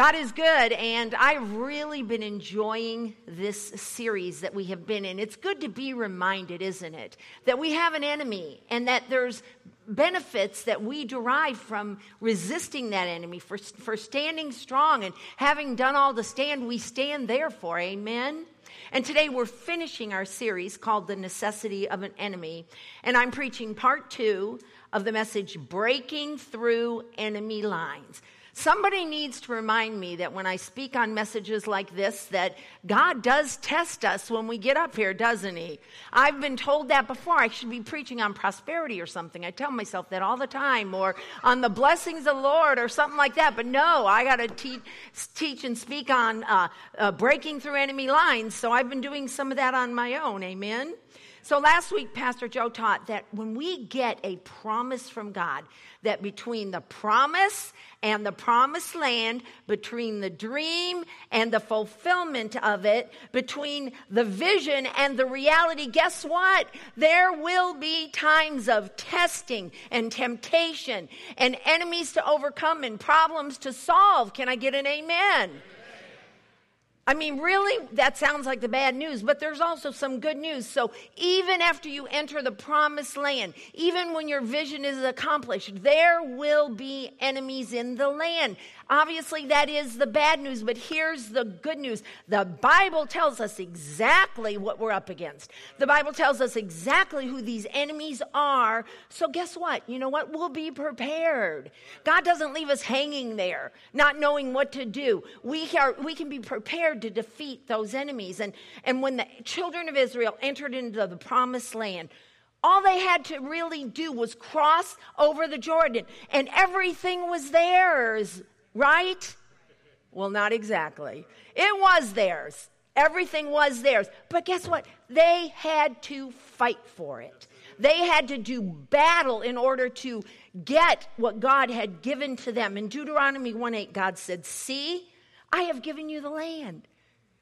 God is good, and I've really been enjoying this series that we have been in. It's good to be reminded, isn't it, that we have an enemy and that there's benefits that we derive from resisting that enemy, for, for standing strong and having done all the stand we stand there for. Amen. And today we're finishing our series called The Necessity of an Enemy. And I'm preaching part two of the message Breaking Through Enemy Lines. Somebody needs to remind me that when I speak on messages like this, that God does test us when we get up here, doesn't He? I've been told that before. I should be preaching on prosperity or something. I tell myself that all the time, or on the blessings of the Lord or something like that. But no, I got to teach, teach and speak on uh, uh, breaking through enemy lines. So I've been doing some of that on my own. Amen. So last week, Pastor Joe taught that when we get a promise from God, that between the promise and the promised land, between the dream and the fulfillment of it, between the vision and the reality, guess what? There will be times of testing and temptation and enemies to overcome and problems to solve. Can I get an amen? I mean, really, that sounds like the bad news, but there's also some good news. So, even after you enter the promised land, even when your vision is accomplished, there will be enemies in the land. Obviously, that is the bad news, but here's the good news. The Bible tells us exactly what we're up against. The Bible tells us exactly who these enemies are. So, guess what? You know what? We'll be prepared. God doesn't leave us hanging there, not knowing what to do. We, are, we can be prepared to defeat those enemies. And, and when the children of Israel entered into the promised land, all they had to really do was cross over the Jordan, and everything was theirs. Right? Well, not exactly. It was theirs. Everything was theirs. But guess what? They had to fight for it. They had to do battle in order to get what God had given to them. In Deuteronomy 1 8, God said, See, I have given you the land.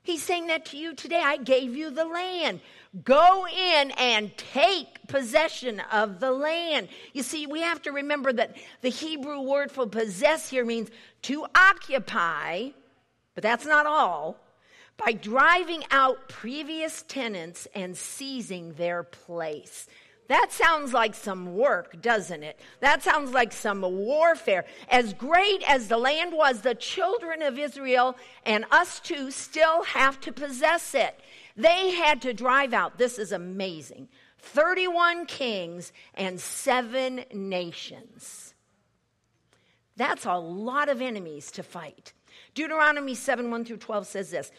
He's saying that to you today. I gave you the land. Go in and take possession of the land. You see, we have to remember that the Hebrew word for possess here means to occupy, but that's not all, by driving out previous tenants and seizing their place. That sounds like some work, doesn't it? That sounds like some warfare. As great as the land was, the children of Israel and us too still have to possess it. They had to drive out, this is amazing, 31 kings and seven nations. That's a lot of enemies to fight. Deuteronomy 7 1 through 12 says this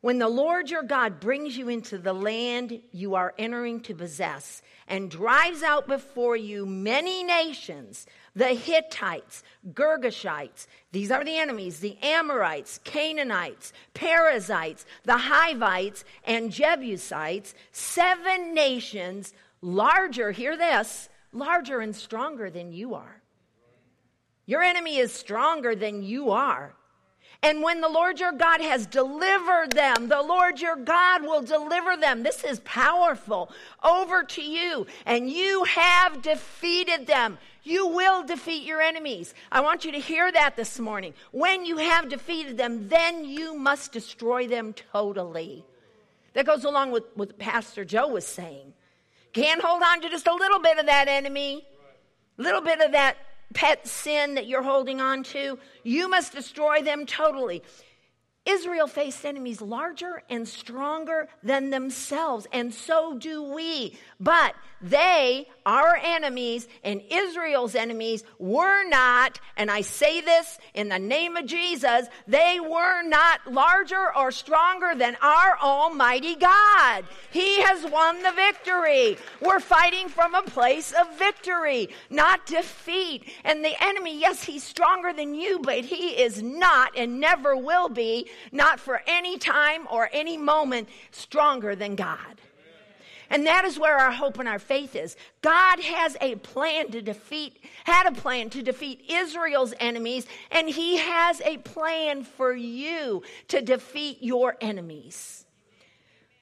When the Lord your God brings you into the land you are entering to possess, and drives out before you many nations the Hittites, Girgashites, these are the enemies, the Amorites, Canaanites, Perizzites, the Hivites, and Jebusites, seven nations larger, hear this, larger and stronger than you are. Your enemy is stronger than you are. And when the Lord your God has delivered them, the Lord your God will deliver them. This is powerful over to you. And you have defeated them. You will defeat your enemies. I want you to hear that this morning. When you have defeated them, then you must destroy them totally. That goes along with what Pastor Joe was saying. Can't hold on to just a little bit of that enemy, a little bit of that pet sin that you're holding on to, you must destroy them totally. Israel faced enemies larger and stronger than themselves, and so do we. But they, our enemies, and Israel's enemies were not, and I say this in the name of Jesus, they were not larger or stronger than our Almighty God. He has won the victory. We're fighting from a place of victory, not defeat. And the enemy, yes, he's stronger than you, but he is not and never will be not for any time or any moment stronger than God. And that is where our hope and our faith is. God has a plan to defeat, had a plan to defeat Israel's enemies, and He has a plan for you to defeat your enemies.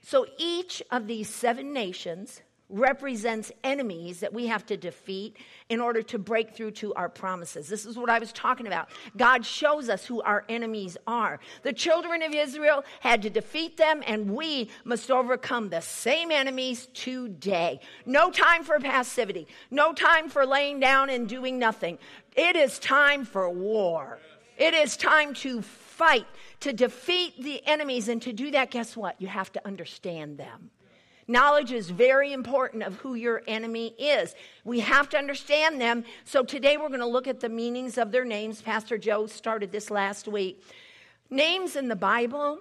So each of these seven nations represents enemies that we have to defeat in order to break through to our promises. This is what I was talking about. God shows us who our enemies are. The children of Israel had to defeat them, and we must overcome the same enemies today. No time for passivity, no time for laying down and doing nothing. It is time for war. It is time to fight, to defeat the enemies. And to do that, guess what? You have to understand them. Knowledge is very important of who your enemy is. We have to understand them. So today we're going to look at the meanings of their names. Pastor Joe started this last week. Names in the Bible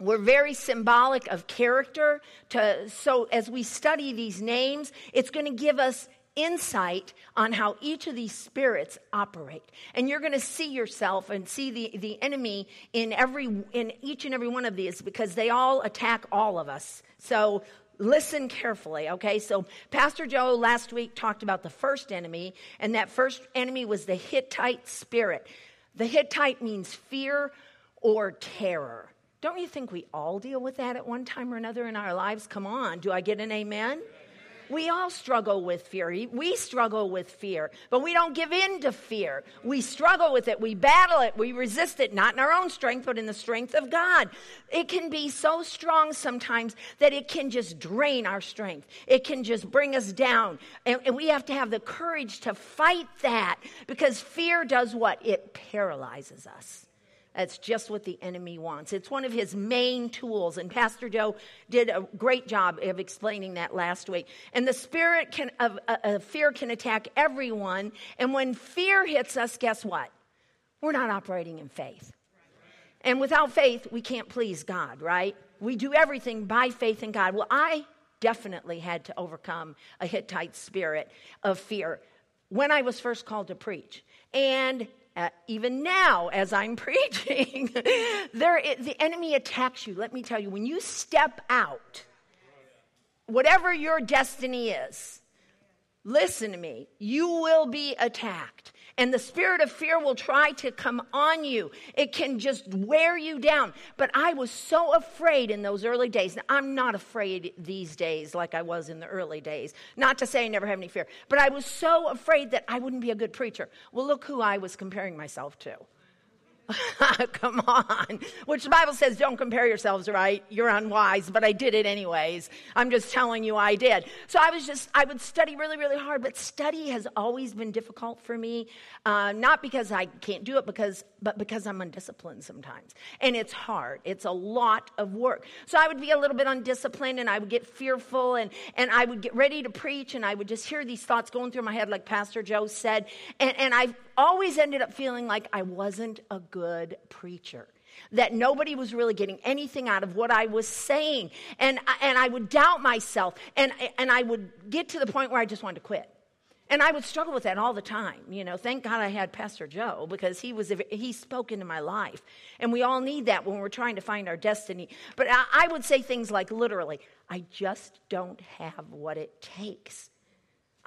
were very symbolic of character. To, so as we study these names, it's going to give us insight on how each of these spirits operate and you're going to see yourself and see the, the enemy in every in each and every one of these because they all attack all of us so listen carefully, okay? So, Pastor Joe last week talked about the first enemy, and that first enemy was the Hittite spirit. The Hittite means fear or terror. Don't you think we all deal with that at one time or another in our lives? Come on, do I get an amen? We all struggle with fear. We struggle with fear, but we don't give in to fear. We struggle with it. We battle it. We resist it, not in our own strength, but in the strength of God. It can be so strong sometimes that it can just drain our strength. It can just bring us down. And, and we have to have the courage to fight that because fear does what? It paralyzes us. That's just what the enemy wants. It's one of his main tools. And Pastor Joe did a great job of explaining that last week. And the spirit can, of, uh, of fear can attack everyone. And when fear hits us, guess what? We're not operating in faith. And without faith, we can't please God, right? We do everything by faith in God. Well, I definitely had to overcome a Hittite spirit of fear when I was first called to preach. And even now as I'm preaching, there, the enemy attacks you. Let me tell you, when you step out, whatever your destiny is, listen to me, you will be attacked and the spirit of fear will try to come on you. It can just wear you down. But I was so afraid in those early days. Now, I'm not afraid these days like I was in the early days. Not to say I never have any fear, but I was so afraid that I wouldn't be a good preacher. Well, look who I was comparing myself to. Come on. Which the Bible says don't compare yourselves, right? You're unwise, but I did it anyways. I'm just telling you I did. So I was just, I would study really, really hard, but study has always been difficult for me. Uh, not because I can't do it, because, but because I'm undisciplined sometimes. And it's hard. It's a lot of work. So I would be a little bit undisciplined and I would get fearful and, and I would get ready to preach and I would just hear these thoughts going through my head, like Pastor Joe said. And, and I always ended up feeling like I wasn't a good preacher that nobody was really getting anything out of what I was saying. And, and I would doubt myself, and, and I would get to the point where I just wanted to quit. And I would struggle with that all the time. You know, thank God I had Pastor Joe because he was he spoke into my life, and we all need that when we're trying to find our destiny. But I, I would say things like literally, "I just don't have what it takes.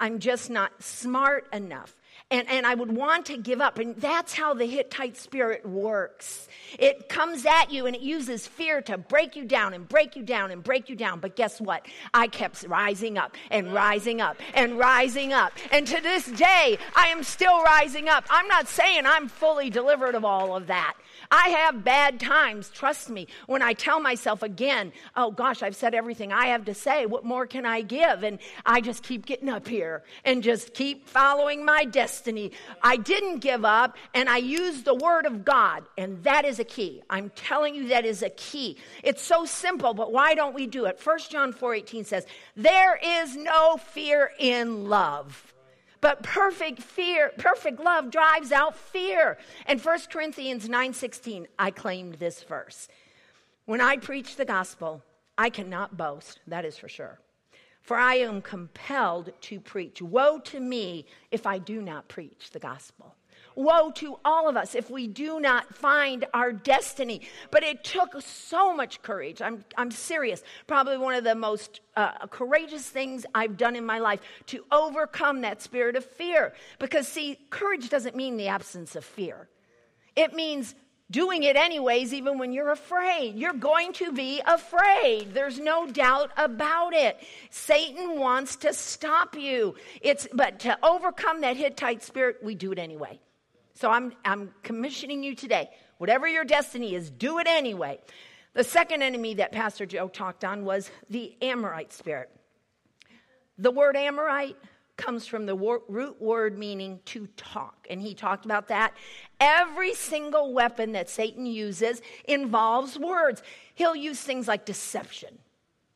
I'm just not smart enough and, and I would want to give up. And that's how the Hittite spirit works. It comes at you and it uses fear to break you down and break you down and break you down. But guess what? I kept rising up and rising up and rising up. And to this day, I am still rising up. I'm not saying I'm fully delivered of all of that. I have bad times, trust me, when I tell myself again, oh gosh, I've said everything I have to say. What more can I give? And I just keep getting up here and just keep following my destiny. I didn't give up and I used the word of God, and that is a key. I'm telling you, that is a key. It's so simple, but why don't we do it? 1 John 4 18 says, There is no fear in love. But perfect fear, perfect love drives out fear. And 1 Corinthians 9:16, I claimed this verse. When I preach the gospel, I cannot boast, that is for sure. For I am compelled to preach. Woe to me if I do not preach the gospel. Woe to all of us if we do not find our destiny. But it took so much courage. I'm, I'm serious. Probably one of the most uh, courageous things I've done in my life to overcome that spirit of fear. Because, see, courage doesn't mean the absence of fear, it means doing it anyways, even when you're afraid. You're going to be afraid. There's no doubt about it. Satan wants to stop you. It's, but to overcome that Hittite spirit, we do it anyway. So I'm, I'm commissioning you today. Whatever your destiny is, do it anyway. The second enemy that Pastor Joe talked on was the Amorite spirit. The word Amorite comes from the root word meaning to talk. And he talked about that. Every single weapon that Satan uses involves words. He'll use things like deception.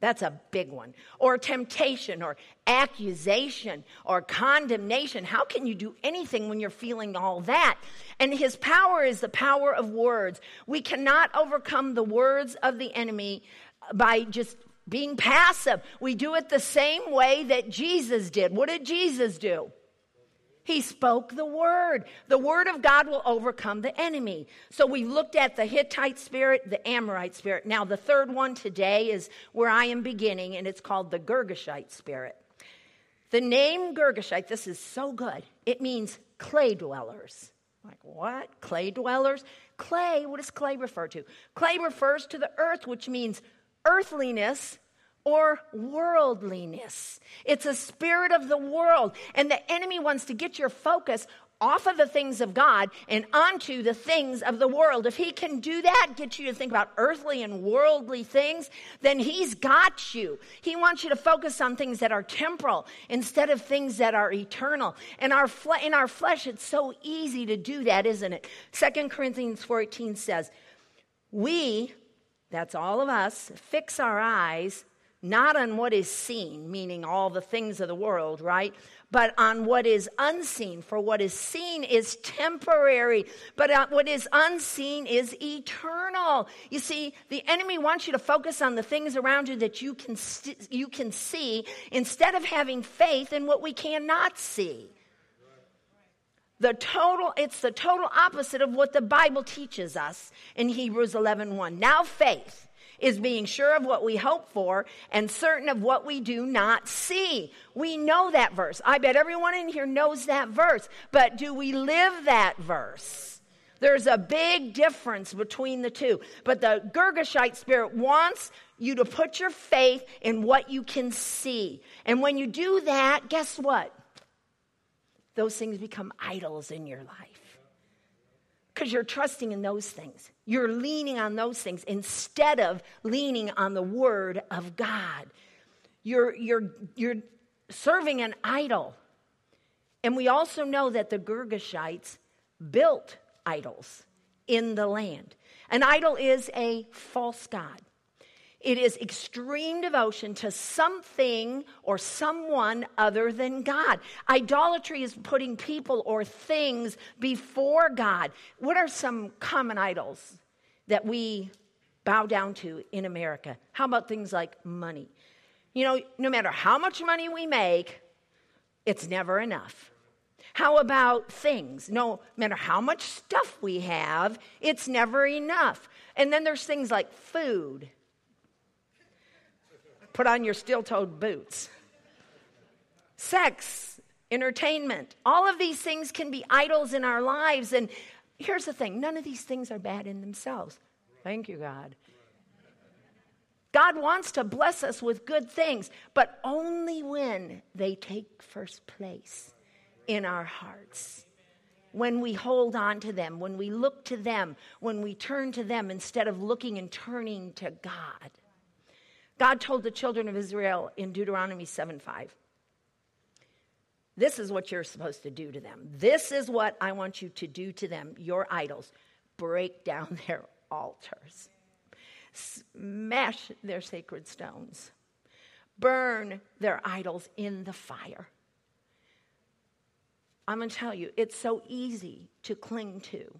That's a big one. Or temptation, or accusation, or condemnation. How can you do anything when you're feeling all that? And his power is the power of words. We cannot overcome the words of the enemy by just being passive. We do it the same way that Jesus did. What did Jesus do? He spoke the word. The word of God will overcome the enemy. So we've looked at the Hittite spirit, the Amorite spirit. Now, the third one today is where I am beginning, and it's called the Girgashite spirit. The name Girgashite, this is so good. It means clay dwellers. Like, what? Clay dwellers? Clay, what does clay refer to? Clay refers to the earth, which means earthliness or worldliness. It's a spirit of the world. And the enemy wants to get your focus off of the things of God and onto the things of the world. If he can do that, get you to think about earthly and worldly things, then he's got you. He wants you to focus on things that are temporal instead of things that are eternal. And our fle- in our flesh, it's so easy to do that, isn't it? Second Corinthians 14 says, We that's all of us, fix our eyes not on what is seen, meaning all the things of the world, right? But on what is unseen. For what is seen is temporary, but uh, what is unseen is eternal. You see, the enemy wants you to focus on the things around you that you can, st- you can see instead of having faith in what we cannot see the total it's the total opposite of what the bible teaches us in hebrews 11 1 now faith is being sure of what we hope for and certain of what we do not see. We know that verse. I bet everyone in here knows that verse. But do we live that verse? There's a big difference between the two. But the girgashite spirit wants you to put your faith in what you can see. And when you do that guess what? Those things become idols in your life. Because you're trusting in those things. You're leaning on those things instead of leaning on the Word of God. You're, you're, you're serving an idol. And we also know that the Girgashites built idols in the land. An idol is a false god. It is extreme devotion to something or someone other than God. Idolatry is putting people or things before God. What are some common idols that we bow down to in America? How about things like money? You know, no matter how much money we make, it's never enough. How about things? No matter how much stuff we have, it's never enough. And then there's things like food put on your steel toed boots. Sex, entertainment, all of these things can be idols in our lives. And here's the thing none of these things are bad in themselves. Thank you, God. God wants to bless us with good things, but only when they take first place in our hearts. When we hold on to them, when we look to them, when we turn to them instead of looking and turning to God. God told the children of Israel in Deuteronomy 7 5, this is what you're supposed to do to them. This is what I want you to do to them, your idols. Break down their altars, smash their sacred stones, burn their idols in the fire. I'm going to tell you, it's so easy to cling to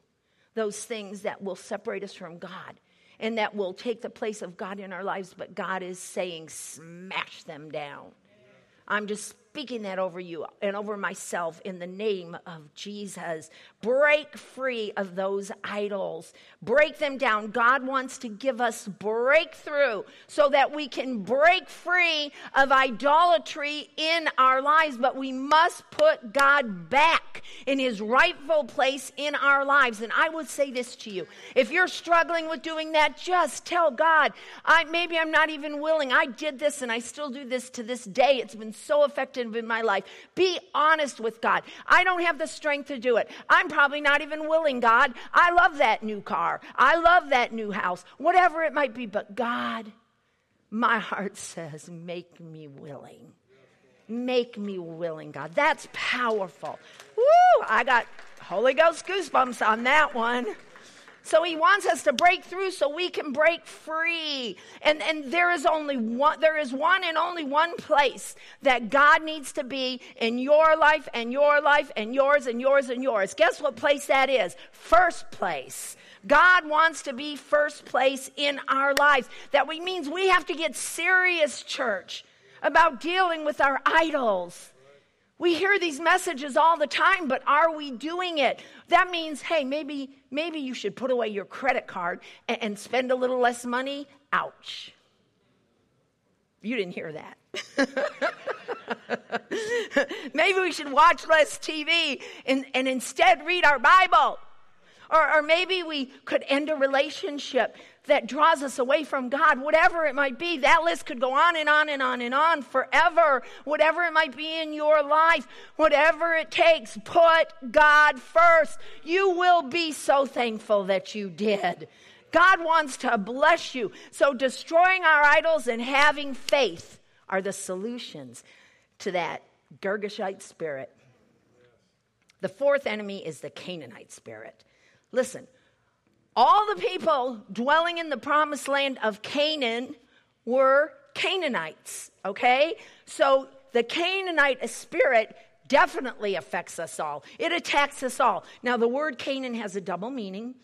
those things that will separate us from God and that will take the place of God in our lives, but God is saying, smash them down. I'm just speaking that over you and over myself in the name of Jesus. Break free of those idols, break them down. God wants to give us breakthrough so that we can break free of idolatry in our lives, but we must put God back in his rightful place in our lives. And I would say this to you if you're struggling with doing that, just tell God, I, maybe I'm not even willing. I did this and I still do this to this day. It's been so effective in my life. Be honest with God. I don't have the strength to do it. I'm probably not even willing, God. I love that new car. I love that new house, whatever it might be. But God, my heart says, make me willing. Make me willing, God. That's powerful. Woo! I got Holy Ghost goosebumps on that one. So he wants us to break through so we can break free. And, and there is only one, there is one and only one place that God needs to be in your life and your life and yours and yours and yours. Guess what place that is? First place. God wants to be first place in our lives. That means we have to get serious, church, about dealing with our idols. We hear these messages all the time, but are we doing it? That means, hey, maybe, maybe you should put away your credit card and, and spend a little less money. Ouch. You didn't hear that. maybe we should watch less TV and, and instead read our Bible. Or, or maybe we could end a relationship that draws us away from God, whatever it might be. That list could go on and on and on and on forever. Whatever it might be in your life, whatever it takes, put God first. You will be so thankful that you did. God wants to bless you. So, destroying our idols and having faith are the solutions to that Girgashite spirit. The fourth enemy is the Canaanite spirit. Listen, all the people dwelling in the promised land of Canaan were Canaanites, okay? So the Canaanite spirit definitely affects us all. It attacks us all. Now, the word Canaan has a double meaning.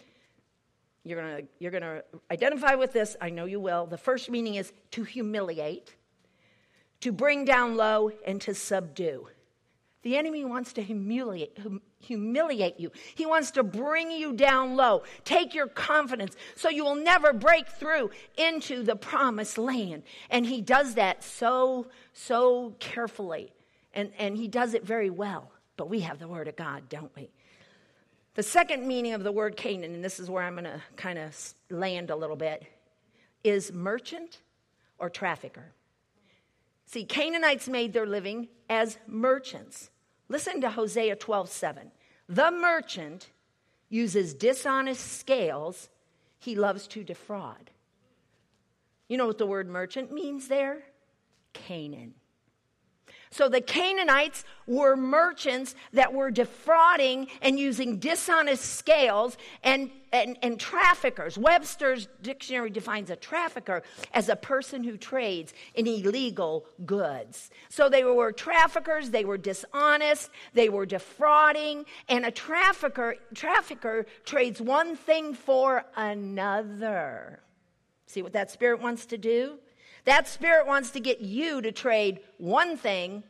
You're going to you're to identify with this. I know you will. The first meaning is to humiliate, to bring down low, and to subdue. The enemy wants to humiliate, humiliate you. He wants to bring you down low, take your confidence so you will never break through into the promised land. And he does that so, so carefully. And, and he does it very well. But we have the word of God, don't we? The second meaning of the word Canaan, and this is where I'm going to kind of land a little bit, is merchant or trafficker. See, Canaanites made their living as merchants. Listen to Hosea 12 7. The merchant uses dishonest scales, he loves to defraud. You know what the word merchant means there? Canaan. So the Canaanites were merchants that were defrauding and using dishonest scales and, and, and, traffickers. Webster's dictionary defines a trafficker as a person who trades in illegal goods. So they were traffickers, they were dishonest, they were defrauding, and a trafficker, trafficker trades one thing for another. See what that spirit wants to do? That spirit wants to get you to trade one thing,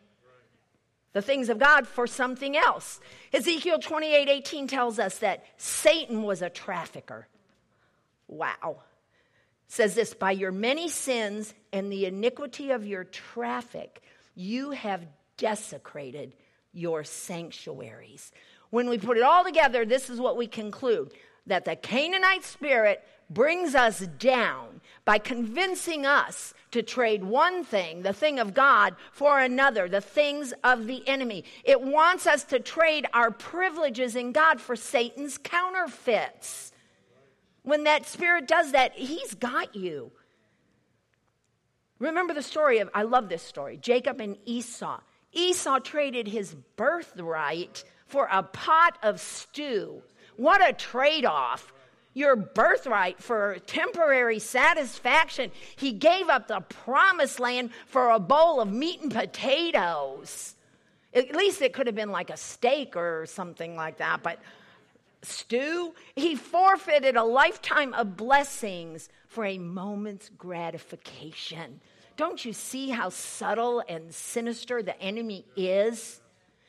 the things of God, for something else. Ezekiel 28 18 tells us that Satan was a trafficker. Wow. says this by your many sins and the iniquity of your traffic, you have desecrated your sanctuaries. When we put it all together, this is what we conclude that the Canaanite spirit brings us down by convincing us to trade one thing, the thing of God, for another, the things of the enemy. It wants us to trade our privileges in God for Satan's counterfeits. When that spirit does that, he's got you. Remember the story of, I love this story, Jacob and Esau. Esau traded his birthright for a pot of stew. What a trade off your birthright for temporary satisfaction. He gave up the promised land for a bowl of meat and potatoes. At least it could have been like a steak or something like that, but stew. He forfeited a lifetime of blessings for a moment's gratification. don't you see how subtle and sinister the enemy is?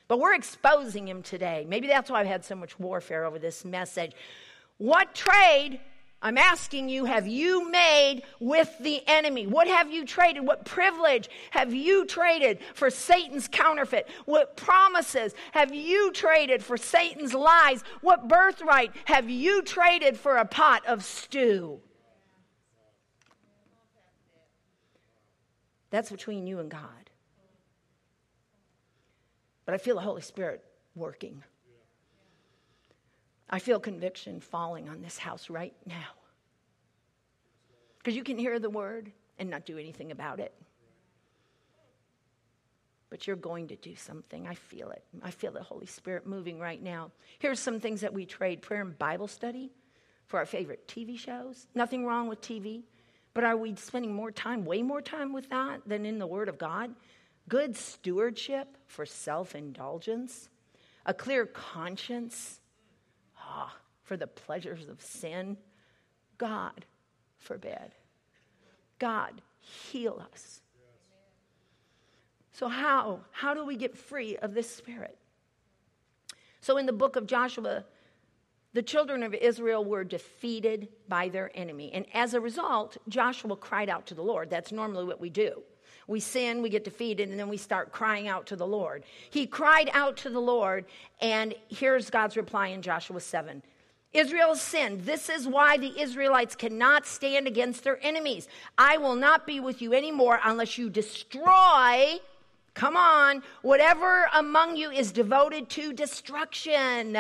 But we're exposing him today. Maybe that's why I've had so much warfare over this message. What trade I'm asking you, have you made with the enemy? What have you traded? What privilege have you traded for Satan's counterfeit? What promises have you traded for Satan's lies? What birthright have you traded for a pot of stew? That's between you and God. But I feel the Holy Spirit working. I feel conviction falling on this house right now. Because you can hear the word and not do anything about it. But you're going to do something. I feel it. I feel the Holy Spirit moving right now. Here's some things that we trade prayer and Bible study for our favorite TV shows. Nothing wrong with TV. But are we spending more time, way more time with that than in the Word of God? Good stewardship for self indulgence, a clear conscience ah, for the pleasures of sin? God forbid. God, heal us. So, how? How do we get free of this spirit? So, in the book of Joshua, the children of Israel were defeated by their enemy. And as a result, Joshua cried out to the Lord. That's normally what we do. We sin, we get defeated, and then we start crying out to the Lord. He cried out to the Lord, and here's God's reply in Joshua 7. Israel sinned. This is why the Israelites cannot stand against their enemies. I will not be with you anymore unless you destroy, come on, whatever among you is devoted to destruction.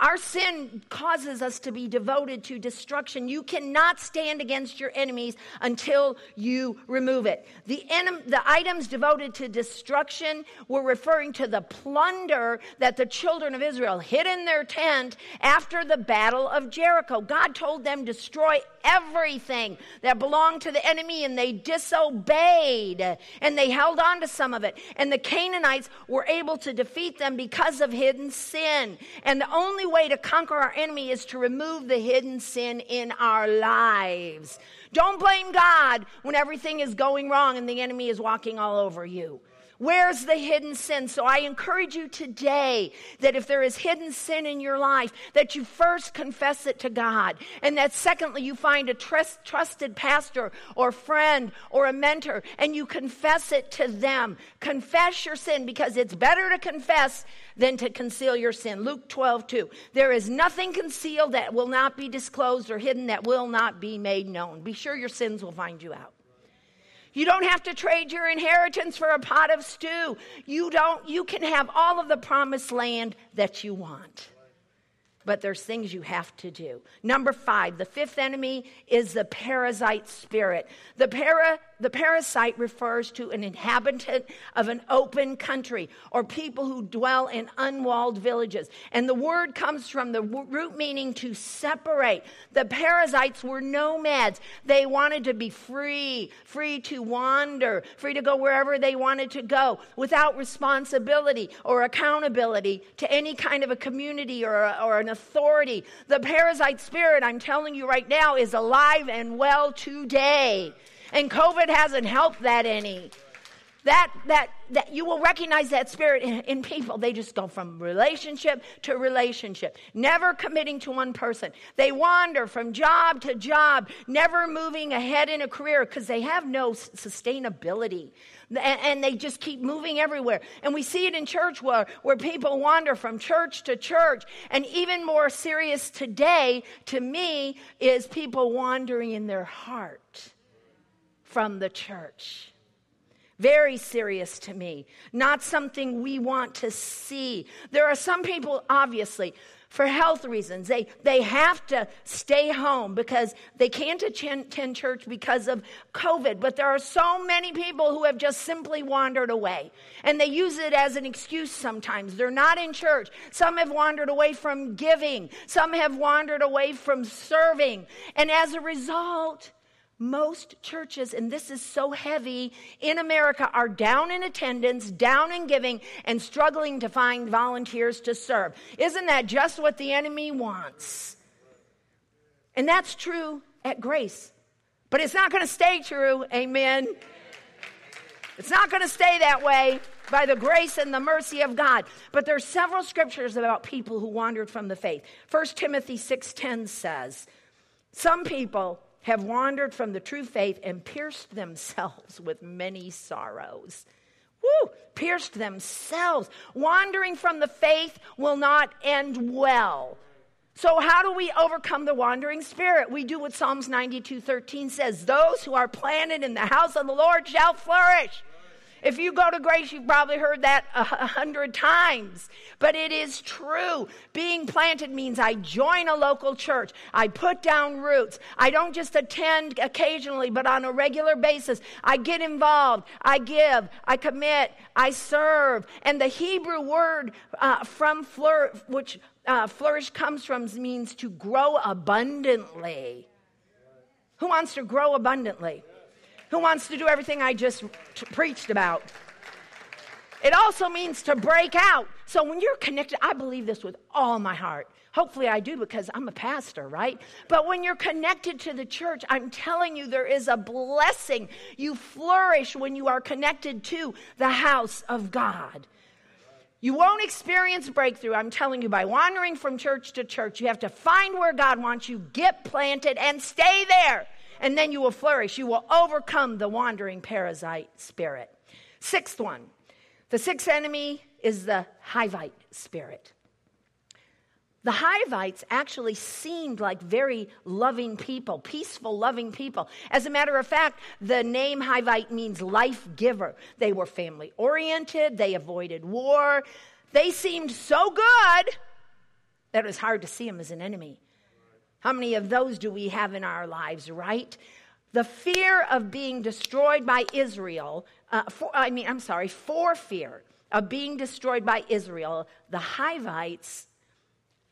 Our sin causes us to be devoted to destruction. You cannot stand against your enemies until you remove it. The, the items devoted to destruction were referring to the plunder that the children of Israel hid in their tent after the battle of Jericho. God told them destroy everything that belonged to the enemy and they disobeyed and they held on to some of it. And the Canaanites were able to defeat them because of hidden sin. And the only way to conquer our enemy is to remove the hidden sin in our lives. Don't blame God when everything is going wrong and the enemy is walking all over you. Where's the hidden sin? So I encourage you today that if there is hidden sin in your life, that you first confess it to God. And that secondly, you find a trust, trusted pastor or friend or a mentor and you confess it to them. Confess your sin because it's better to confess than to conceal your sin. Luke 12, 2. There is nothing concealed that will not be disclosed or hidden that will not be made known. Be sure your sins will find you out. You don't have to trade your inheritance for a pot of stew. You don't you can have all of the promised land that you want. But there's things you have to do. Number 5, the fifth enemy is the Perizzite spirit. The para the Perizzite refers to an inhabitant of an open country or people who dwell in unwalled villages. And the word comes from the root meaning to separate. The Perizzites were nomads. They wanted to be free, free to wander, free to go wherever they wanted to go without responsibility or accountability to any kind of a community or, a, or an authority. The Perizzite spirit, I'm telling you right now, is alive and well today. And COVID hasn't helped that any. That, that, that you will recognize that spirit in, in, people. They just go from relationship to relationship, never committing to one person. They wander from job to job, never moving ahead in a career because they have no sustainability. And, and, they just keep moving everywhere. And we see it in church where, where people wander from church to church. And even more serious today, to me, is people wandering in their heart from the church. Very serious to me. Not something we want to see. There are some people, obviously, for health reasons, they, they have to stay home because they can't attend church because of COVID. But there are so many people who have just simply wandered away. And they use it as an excuse sometimes. They're not in church. Some have wandered away from giving, some have wandered away from serving. And as a result, most churches, and this is so heavy in America, are down in attendance, down in giving, and struggling to find volunteers to serve. Isn't that just what the enemy wants? And that's true at grace. But it's not going to stay true. Amen. It's not going to stay that way by the grace and the mercy of God. But there's several scriptures about people who wandered from the faith. 1 Timothy 6:10 says, "Some people have wandered from the true faith and pierced themselves with many sorrows." Woo, pierced themselves. Wandering from the faith will not end well. So, how do we overcome the wandering spirit? We do what Psalms 92 13 says Those who are planted in the house of the Lord shall flourish. If you go to grace, you've probably heard that a hundred times, but it is true. Being planted means I join a local church, I put down roots. I don't just attend occasionally, but on a regular basis. I get involved, I give, I commit, I serve. And the Hebrew word uh, from flourish, which uh, flourish comes from means to grow abundantly. Who wants to grow abundantly? Who wants to do everything I just t- preached about? It also means to break out. So when you're connected, I believe this with all my heart. Hopefully, I do because I'm a pastor, right? But when you're connected to the church, I'm telling you, there is a blessing. You flourish when you are connected to the house of God. You won't experience breakthrough, I'm telling you, by wandering from church to church. You have to find where God wants you, get planted, and stay there and then you will flourish. You will overcome the wandering Perizzite spirit. Sixth one the sixth enemy is the Hivite spirit. The Hivites actually seemed like very loving people, peaceful, loving people. As a matter of fact, the name Hivite means life giver. They were family oriented, they avoided war. They seemed so good that it was hard to see them as an enemy. How many of those do we have in our lives, right? The fear of being destroyed by Israel, uh, for, I mean, I'm sorry, for fear of being destroyed by Israel, the Hivites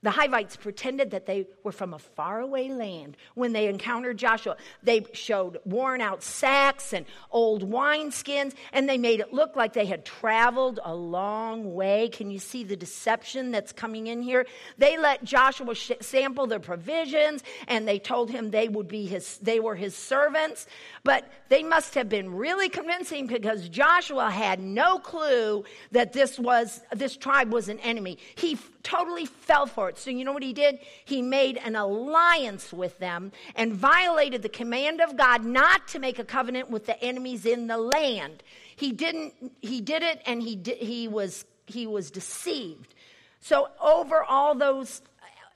the Hivites pretended that they were from a faraway land when they encountered Joshua. They showed worn out sacks and old wineskins, and they made it look like they had traveled a long way. Can you see the deception that's coming in here? They let Joshua sh- sample their provisions, and they told him they would be his, they were his servants. But they must have been really convincing because Joshua had no clue that this was this tribe was an enemy. He totally fell for it. So, you know what he did? He made an alliance with them and violated the command of God not to make a covenant with the enemies in the land. He didn't, he did it and he, he, was, he was deceived. So, over all those,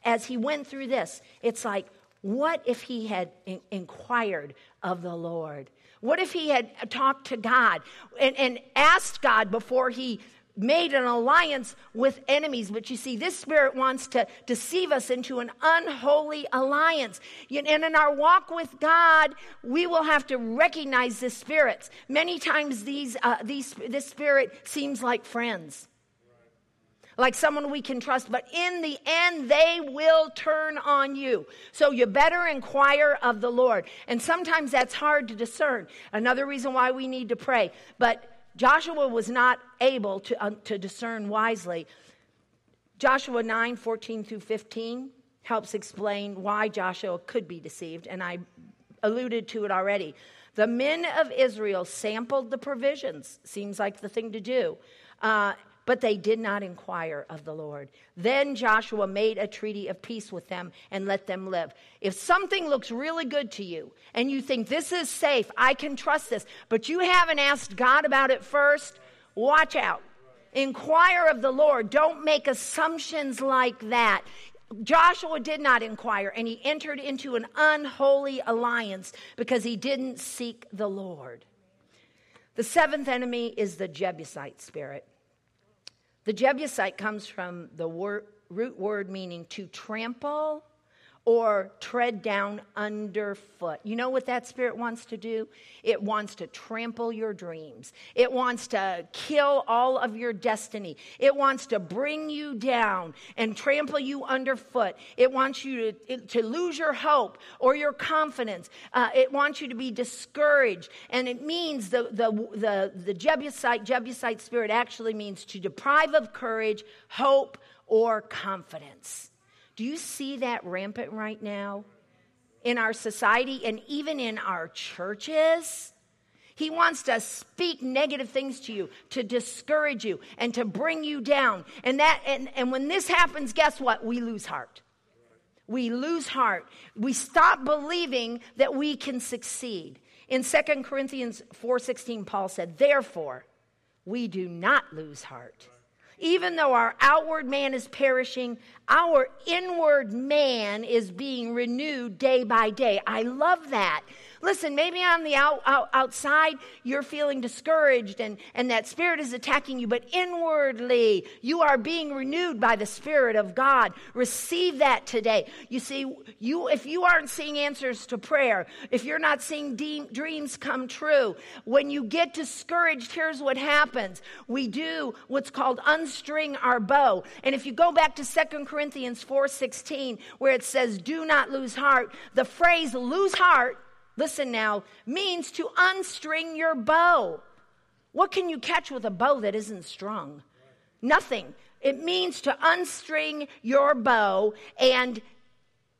as he went through this, it's like, what if he had in- inquired of the Lord? What if he had talked to God and, and asked God before he made an alliance with enemies. But you see, this spirit wants to deceive us into an unholy alliance. And in our walk with God, we will have to recognize the spirits. Many times, these, uh, these, this spirit seems like friends. Like someone we can trust, but in the end, they will turn on you. So you better inquire of the Lord. And sometimes that's hard to discern. Another reason why we need to pray. But Joshua was not able to, uh, to discern wisely. Joshua 9 14 through 15 helps explain why Joshua could be deceived, and I alluded to it already. The men of Israel sampled the provisions, seems like the thing to do. Uh, but they did not inquire of the Lord. Then Joshua made a treaty of peace with them and let them live. If something looks really good to you and you think this is safe, I can trust this, but you haven't asked God about it first, watch out. Inquire of the Lord. Don't make assumptions like that. Joshua did not inquire, and he entered into an unholy alliance because he didn't seek the Lord. The seventh enemy is the Jebusite spirit. The Jebusite comes from the word, root word meaning to trample or tread down underfoot. You know what that spirit wants to do? It wants to trample your dreams. It wants to kill all of your destiny. It wants to bring you down and trample you underfoot. It wants you to, to lose your hope or your confidence. Uh, it wants you to be discouraged. And it means the, the, the, the Jebusite, Jebusite spirit actually means to deprive of courage, hope, or confidence. Do you see that rampant right now in our society and even in our churches? He wants to speak negative things to you, to discourage you, and to bring you down. And that and, and when this happens, guess what? We lose heart. We lose heart. We stop believing that we can succeed. In 2 Corinthians 4:16, Paul said, Therefore, we do not lose heart. Even though our outward man is perishing, our inward man is being renewed day by day. I love that Listen, maybe on the out, out, outside you're feeling discouraged and, and that spirit is attacking you, but inwardly you are being renewed by the Spirit of God. Receive that today. You see, you if you aren't seeing answers to prayer, if you're not seeing de- dreams come true, when you get discouraged, here's what happens. We do what's called unstring our bow. And if you go back to Second Corinthians 4:16 where it says do not lose heart, the phrase lose heart listen now, means to unstring your bow. What can you catch with a bow that isn't strung? Nothing. It means to unstring your bow and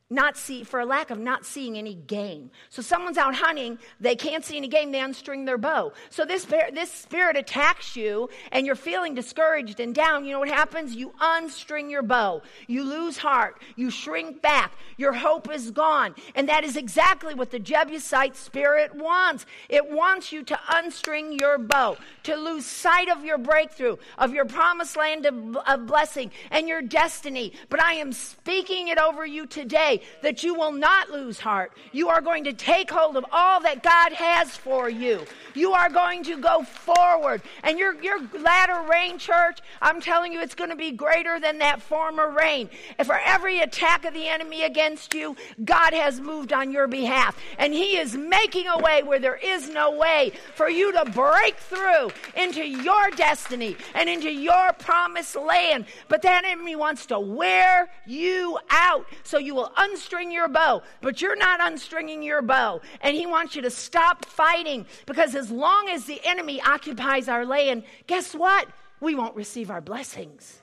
not see for a lack of not seeing any game. So someone's out hunting, they can't see any game, they unstring their bow. So this this spirit attacks you and you're feeling discouraged and down. You know what happens? You unstring your bow. You lose heart. You shrink back. Your hope is gone. And that is exactly what the Jebusite spirit wants. It wants you to unstring your bow, to lose sight of your breakthrough, of your promised land of, of blessing and your destiny. But I am speaking it over you today that you will not lose heart. You are going to take hold of all that God has for you. You are going to go forward. And your, your latter rain, church, I'm telling you, it's going to be greater than that former rain. And for every attack of the enemy against you, God has moved on your behalf. And He is making a way where there is no way for you to break through into your destiny and into your promised land. But that enemy wants to wear you out so you will unstring your bow, but you're not unstringing your bow. And he wants you to stop fighting because as long as the enemy occupies our land, guess what? We won't receive our blessings.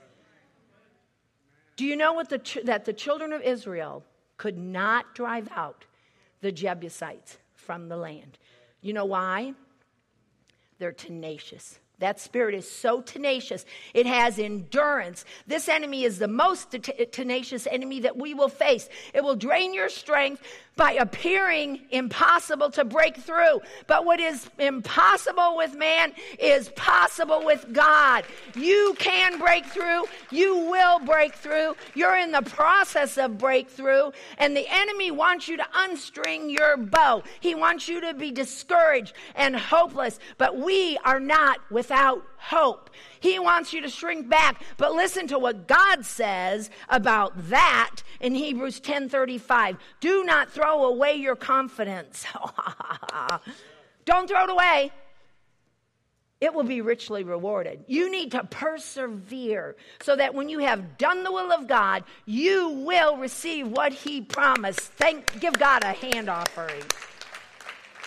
Do you know what the ch- that the children of Israel could not drive out the Jebusites from the land? You know why? They're tenacious. That spirit is so tenacious. It has endurance. This enemy is the most tenacious enemy that we will face. It will drain your strength by appearing impossible to break through. But what is impossible with man is possible with God. You can break through. You will break through. You're in the process of breakthrough. And the enemy wants you to unstring your bow. He wants you to be discouraged and hopeless. But we are not without hope. He wants you to shrink back. But listen to what God says about that in Hebrews 10:35. Do not throw away your confidence. Don't throw it away. It will be richly rewarded. You need to persevere so that when you have done the will of God, you will receive what He promised. Thank, give God a hand offering.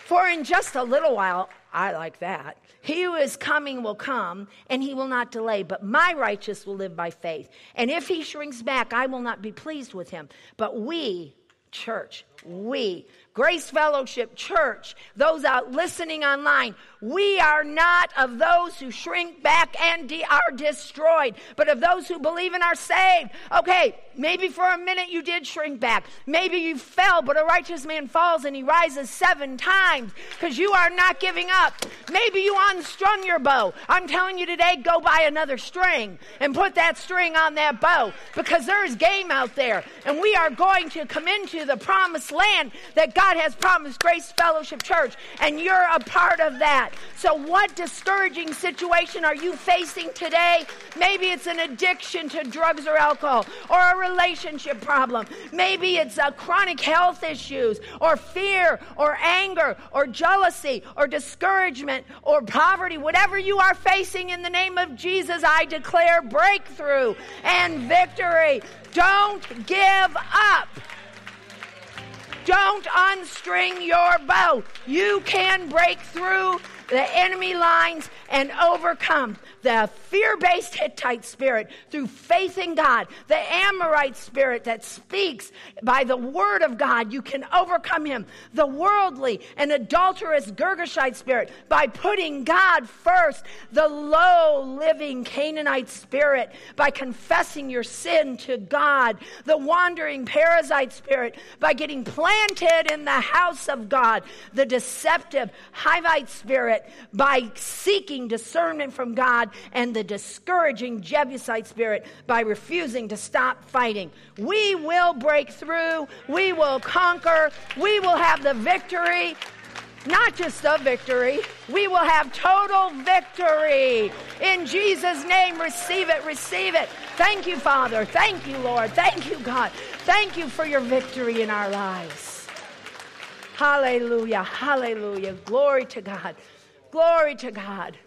For in just a little while, I like that. He who is coming will come, and he will not delay, but my righteous will live by faith. And if he shrinks back, I will not be pleased with him. But we, church, we Grace Fellowship Church, those out listening online, we are not of those who shrink back and de- are destroyed, but of those who believe and are saved. Okay, maybe for a minute you did shrink back. Maybe you fell, but a righteous man falls and he rises seven times because you are not giving up. Maybe you unstrung your bow. I'm telling you today, go buy another string and put that string on that bow because there is game out there and we are going to come into the land that God God has promised Grace Fellowship Church, and you're a part of that. So, what discouraging situation are you facing today? Maybe it's an addiction to drugs or alcohol, or a relationship problem. Maybe it's a chronic health issues, or fear, or anger, or jealousy, or discouragement, or poverty. Whatever you are facing in the name of Jesus, I declare breakthrough and victory. Don't give up. Don't unstring your bow. You can break through. The enemy lines and overcome the fear based Hittite spirit through faith in God, the Amorite spirit that speaks by the word of God. You can overcome him, the worldly and adulterous Girgashite spirit by putting God first, the low living Canaanite spirit by confessing your sin to God, the wandering Perizzite spirit by getting planted in the house of God, the deceptive Hivite spirit by seeking discernment from God, and the discouraging Jebusite spirit by refusing to stop fighting. We will break through, we will conquer, we will have the victory not just the victory, we will have total victory. In Jesus' name, receive it, receive it. Thank you, Father. Thank you, Lord. Thank you, God. Thank you for your victory in our lives. Hallelujah, hallelujah. Glory to God. Glory to God.